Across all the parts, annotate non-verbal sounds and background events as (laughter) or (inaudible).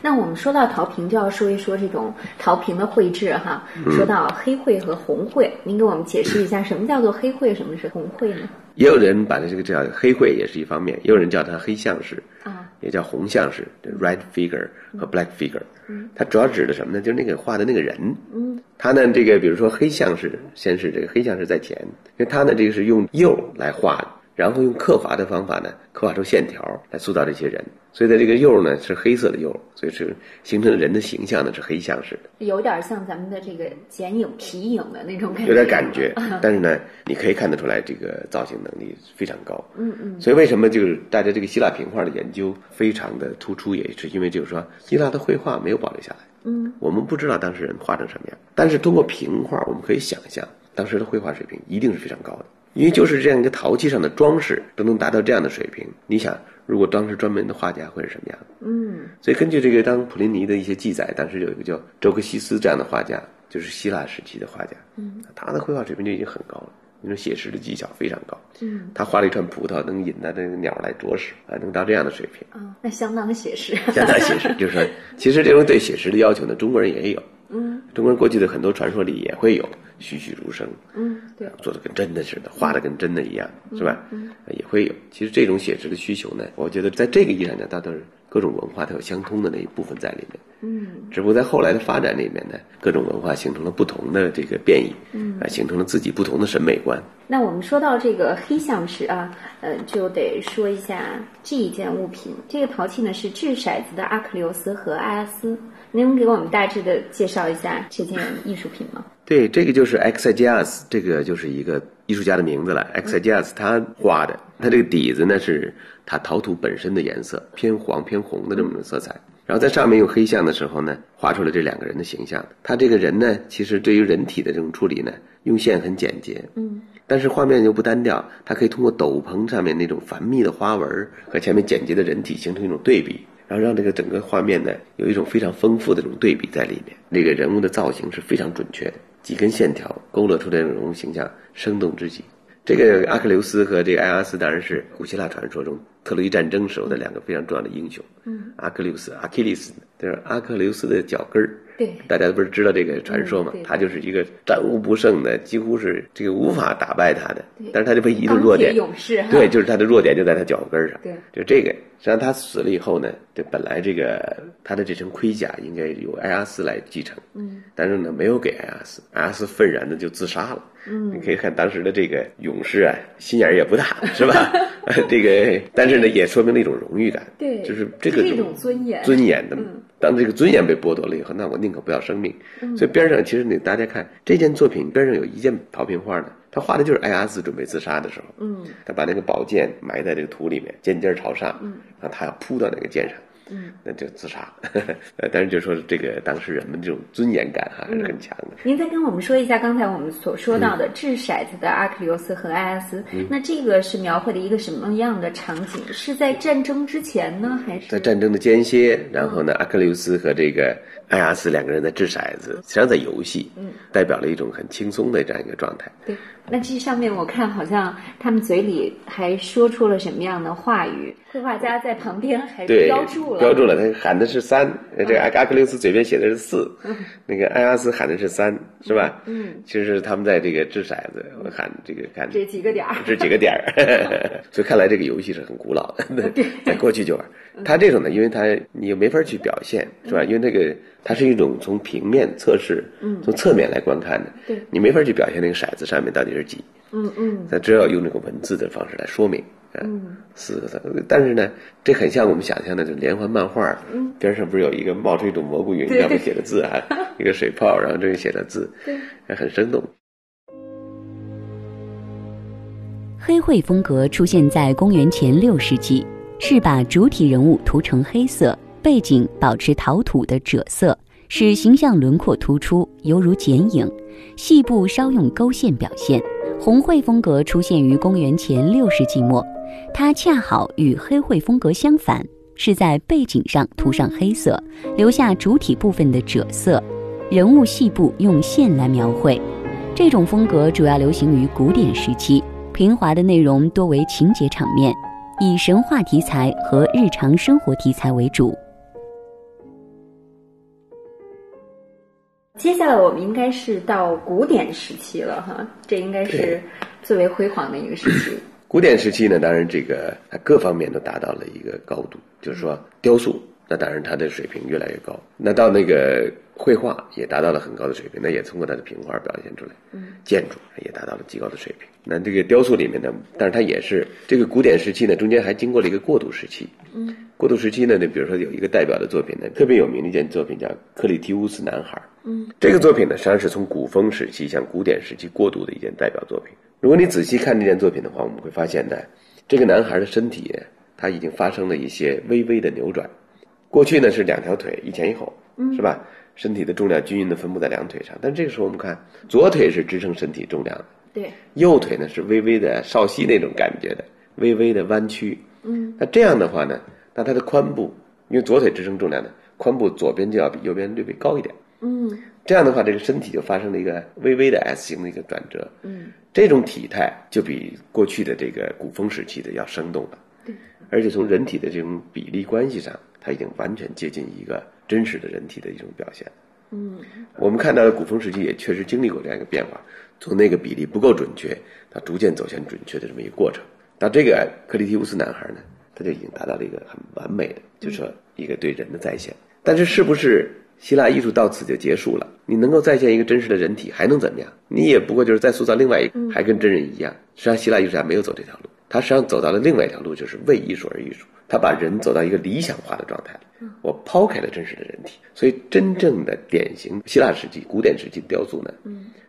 那我们说到陶瓶，就要说一说这种陶瓶的绘制哈。说到黑绘和红绘，您给我们解释一下什么叫做黑绘，什么是红绘呢？也有人把它这个叫黑绘，也是一方面；也有人叫它黑像式，啊，也叫红像式 （red figure） 和 black figure。嗯它主要指的什么呢？就是那个画的那个人。嗯，他呢，这个比如说黑像式，先是这个黑像式在前，因为他呢，这个是用釉来画的。然后用刻划的方法呢，刻画出线条来塑造这些人，所以在这个釉呢是黑色的釉，所以是形成人的形象呢是黑像式的，有点像咱们的这个剪影皮影的那种感觉，有点感觉。(laughs) 但是呢，你可以看得出来这个造型能力非常高。嗯嗯。所以为什么就是大家这个希腊平画的研究非常的突出，也是因为就是说希腊的绘画没有保留下来。嗯。我们不知道当时人画成什么样，但是通过平画，我们可以想象当时的绘画水平一定是非常高的。因为就是这样一个陶器上的装饰都能达到这样的水平，你想，如果当时专门的画家会是什么样嗯，所以根据这个当普林尼的一些记载，当时有一个叫周克西斯这样的画家，就是希腊时期的画家，嗯，他的绘画水平就已经很高了，那种写实的技巧非常高，嗯，他画了一串葡萄，能引那这个鸟来啄食啊，能到这样的水平，啊，那相当写实，相当写实，就是说，其实这种对写实的要求呢，中国人也有，嗯，中国人过去的很多传说里也会有栩栩如生，嗯，对，做的跟真的似的，画的跟真的一样，是吧？嗯，也会有。其实这种写实的需求呢，我觉得在这个意义上呢，它都是各种文化它有相通的那一部分在里面。嗯，只不过在后来的发展里面呢，各种文化形成了不同的这个变异，嗯，啊，形成了自己不同的审美观。那我们说到这个黑象石啊，呃，就得说一下这一件物品。这个陶器呢是掷骰子的阿克琉斯和埃阿斯。能给我们大致的介绍一下这件艺术品吗？对，这个就是 Exagias，这个就是一个艺术家的名字了。Exagias 他画的，他这个底子呢是他陶土本身的颜色，偏黄偏红的这么种色彩。然后在上面用黑像的时候呢，画出了这两个人的形象。他这个人呢，其实对于人体的这种处理呢，用线很简洁，嗯，但是画面又不单调，它可以通过斗篷上面那种繁密的花纹和前面简洁的人体形成一种对比。然后让这个整个画面呢有一种非常丰富的这种对比在里面。那个人物的造型是非常准确的，几根线条勾勒出这种人物形象，生动之极。这个阿克琉斯和这个埃阿斯当然是古希腊传说中特洛伊战争时候的两个非常重要的英雄。嗯，阿克琉斯阿基里斯就是阿克琉斯的脚跟儿。对，大家不是知道这个传说嘛？他就是一个战无不胜的，几乎是这个无法打败他的。但是他就唯一的弱点，勇士对，就是他的弱点就在他脚跟上。对，就这个。实际上他死了以后呢，这本来这个他的这身盔甲应该由埃阿斯来继承。嗯，但是呢，没有给埃阿斯，埃阿斯愤然的就自杀了。嗯，你可以看当时的这个勇士啊，心眼儿也不大，是吧？(laughs) 这个，但是呢，也说明了一种荣誉感。对，就是这个一种尊严。尊严的。当这个尊严被剥夺了以后，那我宁可不要生命。所以边上其实你大家看这件作品边上有一件陶瓶画呢，他画的就是艾阿斯准备自杀的时候，嗯，他把那个宝剑埋在这个土里面，尖尖朝上，嗯，然后他要扑到那个剑上，嗯，那就自杀。呃，(laughs) 但是就说这个当时人们这种尊严感哈还是很强的。您再跟我们说一下刚才我们所说到的掷骰子的阿克琉斯和埃阿斯，那这个是描绘的一个什么样的场景？是在战争之前呢，还是在战争的间歇？然后呢，阿克琉斯和这个埃阿斯两个人在掷骰子，实际上在游戏，嗯，代表了一种很轻松的这样一个状态。对，那这上面我看好像他们嘴里还说出了什么样的话语？绘画家在旁边还标注了，标注了，他喊的是三，这个阿阿克琉斯嘴边写的是四，那个埃阿斯喊的是三，是吧？嗯，其实他们在这个掷骰子，喊这个看这几个点儿，这几个点儿，所以看来这个游戏是很古老的，(laughs) 在过去就玩。他这种呢，因为他你又没法去表现，是吧？因为那个它是一种从平面测试，嗯，从侧面来观看的，对，你没法去表现那个骰子上面到底是几，嗯嗯，他只有用那个文字的方式来说明，嗯，四个字。但是呢，这很像我们想象的，就连环漫画，嗯，边上不是有一个冒出一种蘑菇云，上面写的字啊，(laughs) 一个水泡，然后这个写的字，对，很生动。黑绘风格出现在公元前六世纪，是把主体人物涂成黑色，背景保持陶土的赭色，使形象轮廓突出，犹如剪影。细部稍用勾线表现。红绘风格出现于公元前六世纪末，它恰好与黑绘风格相反，是在背景上涂上黑色，留下主体部分的赭色，人物细部用线来描绘。这种风格主要流行于古典时期。平滑的内容多为情节场面，以神话题材和日常生活题材为主。接下来我们应该是到古典时期了哈，这应该是最为辉煌的一个时期。(coughs) 古典时期呢，当然这个它各方面都达到了一个高度，就是说雕塑，那当然它的水平越来越高。那到那个绘画也达到了很高的水平，那也通过它的平画表现出来。嗯，建筑也达到了极高的水平。那这个雕塑里面呢，但是它也是这个古典时期呢，中间还经过了一个过渡时期。嗯，过渡时期呢，那比如说有一个代表的作品呢，特别有名的一件作品叫《克里提乌斯男孩》。嗯，这个作品呢，实际上是从古风时期向古典时期过渡的一件代表作品。如果你仔细看这件作品的话，我们会发现呢，这个男孩的身体呢，他已经发生了一些微微的扭转。过去呢是两条腿一前一后，是吧？身体的重量均匀的分布在两腿上，但这个时候我们看，左腿是支撑身体重量的，对，右腿呢是微微的少膝那种感觉的，微微的弯曲。嗯，那这样的话呢，那它的髋部，因为左腿支撑重量的，髋部左边就要比右边略微高一点。嗯这样的话，这个身体就发生了一个微微的 S 型的一个转折。嗯，这种体态就比过去的这个古风时期的要生动了。对，而且从人体的这种比例关系上，它已经完全接近一个真实的人体的一种表现。嗯，我们看到的古风时期也确实经历过这样一个变化，从那个比例不够准确，它逐渐走向准确的这么一个过程。那这个克里提乌斯男孩呢，他就已经达到了一个很完美的，就是说一个对人的再现。但是是不是希腊艺术到此就结束了？你能够再现一个真实的人体，还能怎么样？你也不过就是再塑造另外一个，还跟真人一样。实际上，希腊艺术家没有走这条路，他实际上走到了另外一条路，就是为艺术而艺术。他把人走到一个理想化的状态。我抛开了真实的人体，所以真正的典型希腊时期、古典时期雕塑呢，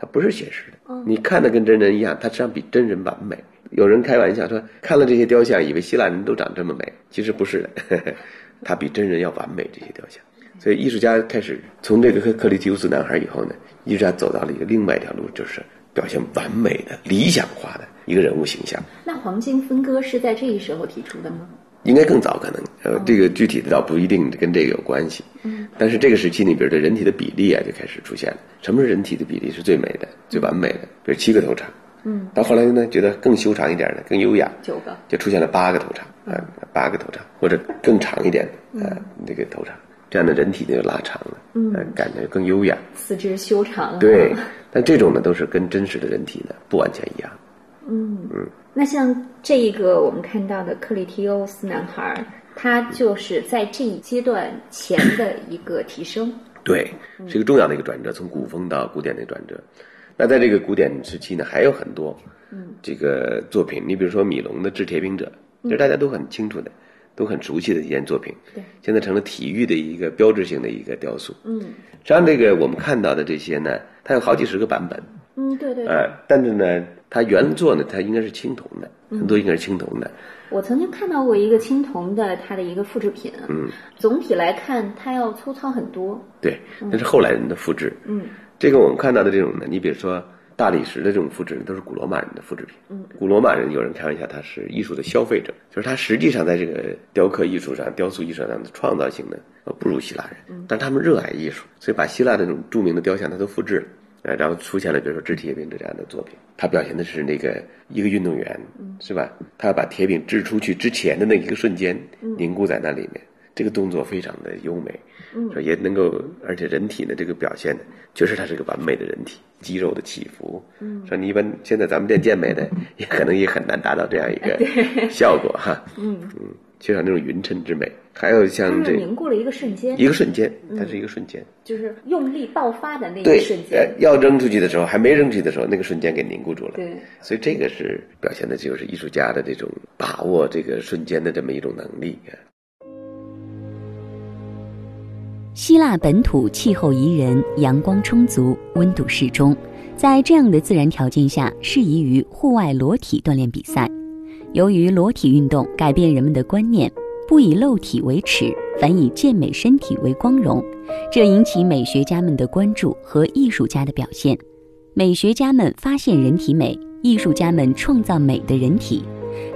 它不是写实的。你看的跟真人一样，它实际上比真人完美。有人开玩笑说，看了这些雕像，以为希腊人都长这么美，其实不是的，(laughs) 它比真人要完美。这些雕像。所以艺术家开始从这个克克里提乌斯男孩以后呢，艺术家走到了一个另外一条路，就是表现完美的、理想化的一个人物形象。那黄金分割是在这一时候提出的吗？应该更早，可能呃，这个具体的倒不一定跟这个有关系。嗯，但是这个时期里边的人体的比例啊就开始出现了。什么是人体的比例是最美的、最完美的？比如七个头长。嗯，到后来呢，觉得更修长一点的、更优雅，九个就出现了八个头长啊、八个头长或者更长一点的啊、这个头长，这样的人体就拉长了，嗯、感觉更优雅。四肢修长。对，但这种呢都是跟真实的人体呢不完全一样。那像这一个我们看到的克里提欧斯男孩，他就是在这一阶段前的一个提升。对，是一个重要的一个转折，从古风到古典的转折。那在这个古典时期呢，还有很多，嗯，这个作品，你比如说米龙的《掷铁饼者》，这是大家都很清楚的，都很熟悉的一件作品。对，现在成了体育的一个标志性的一个雕塑。嗯实际上，这个我们看到的这些呢，它有好几十个版本，嗯，对对对。呃，但是呢，它原作呢，它应该是青铜的，很多应该是青铜的。我曾经看到过一个青铜的它的一个复制品，嗯，总体来看它要粗糙很多。对，那是后来人的复制。嗯，这个我们看到的这种呢，你比如说大理石的这种复制，都是古罗马人的复制品。嗯，古罗马人有人开玩笑，他是艺术的消费者，就是他实际上在这个雕刻艺术上、雕塑艺术上的创造性呢，呃，不如希腊人。但是他们热爱艺术，所以把希腊的那种著名的雕像他都复制了。呃，然后出现了比如说掷铁饼这样的作品，它表现的是那个一个运动员，是吧？他要把铁饼掷出去之前的那一个瞬间凝固在那里面，这个动作非常的优美，嗯，也能够，而且人体的这个表现呢，确实它是个完美的人体，肌肉的起伏，嗯，说你一般现在咱们练健美的，也可能也很难达到这样一个 (laughs) 效果哈，嗯嗯，缺少那种匀称之美。还有像这凝固了一个瞬间，一个瞬间，它是一个瞬间，就是用力爆发的那对一瞬，呃间。，要扔出去的时候还没扔出去的时候，那个瞬间给凝固住了。对，所以这个是表现的就是艺术家的这种把握这个瞬间的这么一种能力。希腊本土气候宜人，阳光充足，温度适中，在这样的自然条件下，适宜于户外裸体锻炼比赛。由于裸体运动改变人们的观念，不以露体为耻，反以健美身体为光荣，这引起美学家们的关注和艺术家的表现。美学家们发现人体美，艺术家们创造美的人体。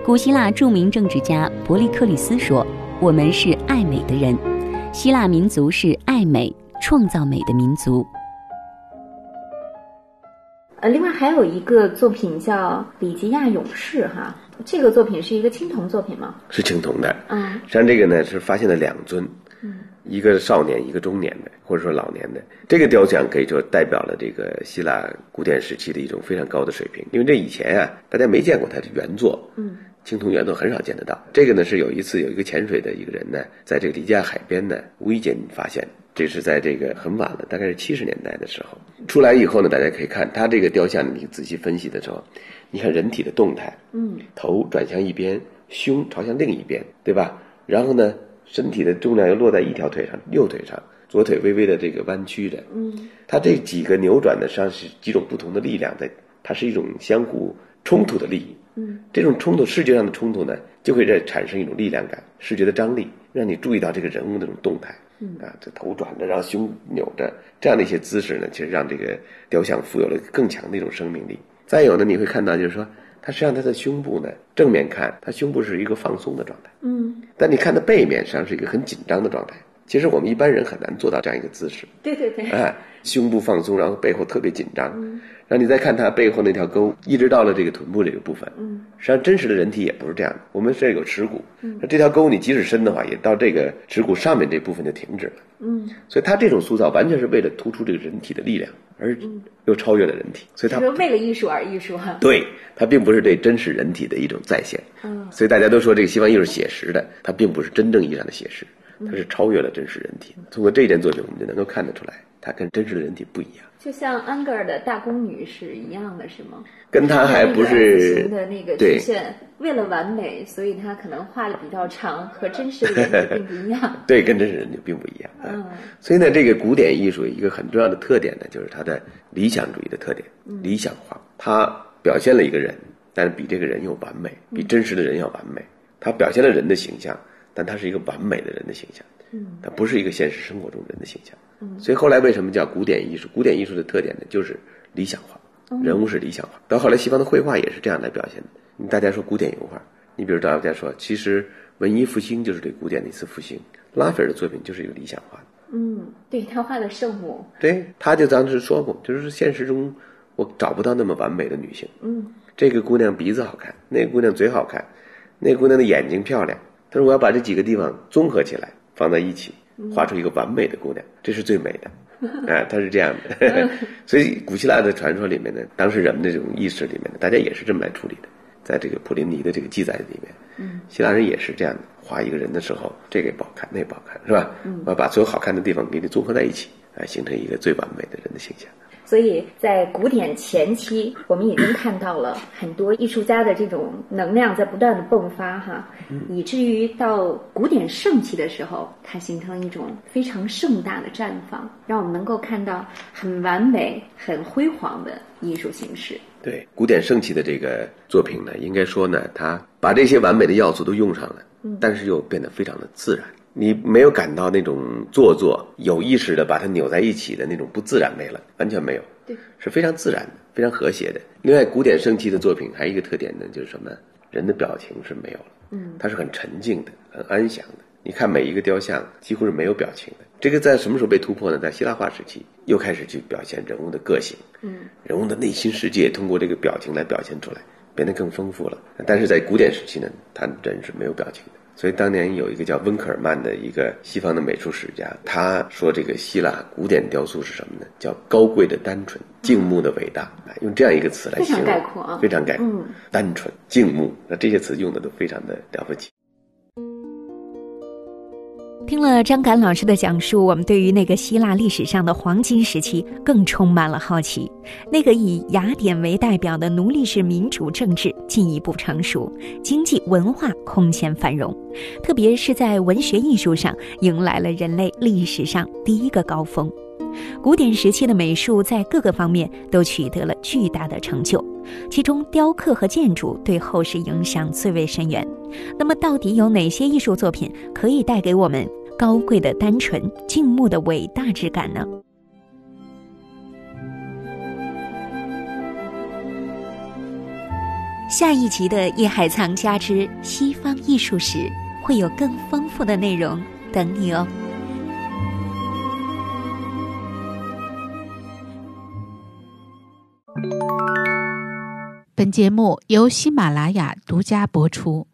古希腊著名政治家伯利克利斯说：“我们是爱美的人。”希腊民族是爱美、创造美的民族。呃，另外还有一个作品叫《里吉亚勇士》哈，这个作品是一个青铜作品吗？是青铜的。嗯实际上这个呢是发现了两尊，嗯一个少年，一个中年的，或者说老年的，这个雕像可以说代表了这个希腊古典时期的一种非常高的水平。因为这以前啊，大家没见过它的原作，嗯，青铜原作很少见得到。这个呢是有一次有一个潜水的一个人呢，在这个里加海边呢无意间发现，这是在这个很晚了，大概是七十年代的时候出来以后呢，大家可以看它这个雕像，你仔细分析的时候，你看人体的动态，嗯，头转向一边，胸朝向另一边，对吧？然后呢？身体的重量又落在一条腿上，右腿上，左腿微微的这个弯曲着。嗯，它这几个扭转的，实际上是几种不同的力量在，它是一种相互冲突的力。嗯，这种冲突，视觉上的冲突呢，就会在产生一种力量感，视觉的张力，让你注意到这个人物的这种动态。嗯啊，这头转着，然后胸扭着，这样的一些姿势呢，其实让这个雕像富有了更强的一种生命力。再有呢，你会看到，就是说。它实际上，它的胸部呢，正面看，它胸部是一个放松的状态。嗯，但你看它背面，实际上是一个很紧张的状态。其实我们一般人很难做到这样一个姿势。对对对。哎，胸部放松，然后背后特别紧张。嗯。然后你再看它背后那条沟，一直到了这个臀部这个部分。嗯。实际上，真实的人体也不是这样的。我们这有耻骨。嗯。那这条沟你即使深的话，也到这个耻骨上面这部分就停止了。嗯。所以它这种塑造完全是为了突出这个人体的力量。而又超越了人体，所以它是为了艺术而艺术哈。对，它并不是对真实人体的一种再现。嗯，所以大家都说这个西方艺术写实的，它并不是真正意义上的写实，它是超越了真实人体。通过这件作品，我们就能够看得出来，它跟真实的人体不一样。就像安格尔的大宫女是一样的，是吗？跟他还不是的那个曲线，为了完美，所以他可能画的比较长，和真实的人体并不一样。(laughs) 对，跟真实人就并不一样。嗯，所以呢，这个古典艺术一个很重要的特点呢，就是它的理想主义的特点，理想化。它表现了一个人，但是比这个人要完美，比真实的人要完美。它表现了人的形象，但它是一个完美的人的形象。嗯，它不是一个现实生活中人的形象。嗯，所以后来为什么叫古典艺术？古典艺术的特点呢，就是理想化，人物是理想化。到后来，西方的绘画也是这样来表现的。大家说古典油画，你比如大家说，其实文艺复兴就是对古典的一次复兴。拉斐尔的作品就是一个理想化的。嗯，对他画的圣母，对，他就当时说过，就是现实中我找不到那么完美的女性。嗯，这个姑娘鼻子好看，那个姑娘嘴好看，那个姑娘的眼睛漂亮。他说我要把这几个地方综合起来。放在一起，画出一个完美的姑娘，这是最美的。啊，它是这样的。(laughs) 所以古希腊的传说里面呢，当时人们的这种意识里面呢，大家也是这么来处理的。在这个普林尼的这个记载里面，嗯，希腊人也是这样的，画一个人的时候，这个不好看，那不好看，是吧？嗯，我要把所有好看的地方给你综合在一起，来形成一个最完美的人的形象。所以在古典前期，我们已经看到了很多艺术家的这种能量在不断的迸发，哈，以至于到古典盛期的时候，它形成一种非常盛大的绽放，让我们能够看到很完美、很辉煌的艺术形式。对，古典盛期的这个作品呢，应该说呢，它把这些完美的要素都用上了，但是又变得非常的自然。你没有感到那种做作、有意识的把它扭在一起的那种不自然没了，完全没有，对，是非常自然的、非常和谐的。另外，古典盛期的作品还有一个特点呢，就是什么？人的表情是没有了，嗯，它是很沉静的、很安详的。你看每一个雕像几乎是没有表情的。这个在什么时候被突破呢？在希腊化时期，又开始去表现人物的个性，嗯，人物的内心世界通过这个表情来表现出来，变得更丰富了。但是在古典时期呢，他人是没有表情的。所以当年有一个叫温克尔曼的一个西方的美术史家，他说这个希腊古典雕塑是什么呢？叫高贵的单纯，静穆的伟大。用这样一个词来形容，非常概括啊，非常概括。嗯，单纯、静穆，那这些词用的都非常的了不起。听了张敢老师的讲述，我们对于那个希腊历史上的黄金时期更充满了好奇。那个以雅典为代表的奴隶制民主政治进一步成熟，经济文化空前繁荣，特别是在文学艺术上迎来了人类历史上第一个高峰。古典时期的美术在各个方面都取得了巨大的成就，其中雕刻和建筑对后世影响最为深远。那么，到底有哪些艺术作品可以带给我们高贵的单纯、静穆的伟大之感呢？下一集的《夜海藏家之西方艺术史》会有更丰富的内容等你哦。本节目由喜马拉雅独家播出。